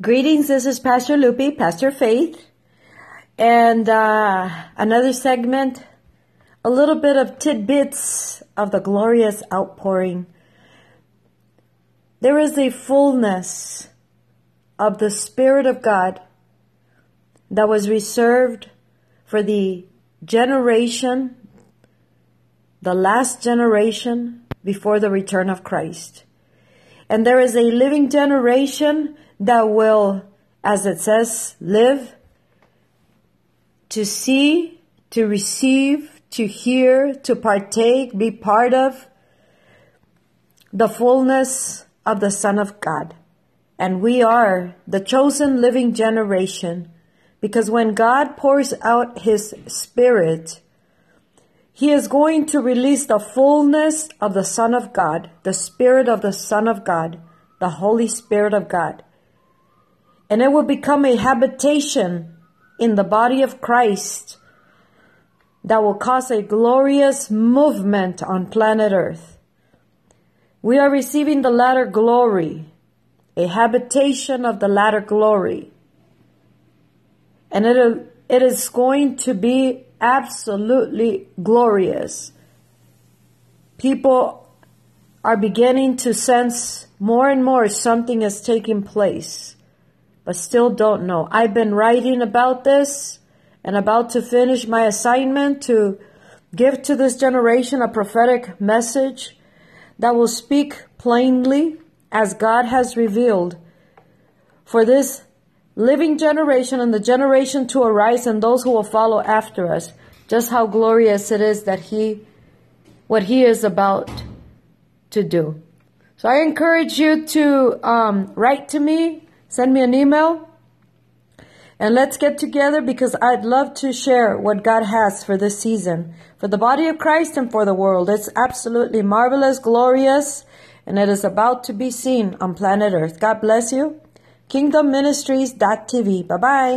Greetings, this is Pastor Lupe, Pastor Faith, and uh, another segment, a little bit of tidbits of the glorious outpouring. There is a fullness of the Spirit of God that was reserved for the generation, the last generation before the return of Christ. And there is a living generation that will, as it says, live to see, to receive, to hear, to partake, be part of the fullness of the Son of God. And we are the chosen living generation because when God pours out His Spirit, He is going to release the fullness of the Son of God, the Spirit of the Son of God, the Holy Spirit of God and it will become a habitation in the body of Christ that will cause a glorious movement on planet Earth. We are receiving the latter glory, a habitation of the latter glory. And it, it is going to be absolutely glorious. People are beginning to sense more and more something is taking place but still don't know. I've been writing about this and about to finish my assignment to give to this generation a prophetic message that will speak plainly as God has revealed for this living generation and the generation to arise and those who will follow after us. Just how glorious it is that He, what He is about to do. So I encourage you to um, write to me Send me an email and let's get together because I'd love to share what God has for this season, for the body of Christ and for the world. It's absolutely marvelous, glorious, and it is about to be seen on planet Earth. God bless you. KingdomMinistries.tv. Bye bye.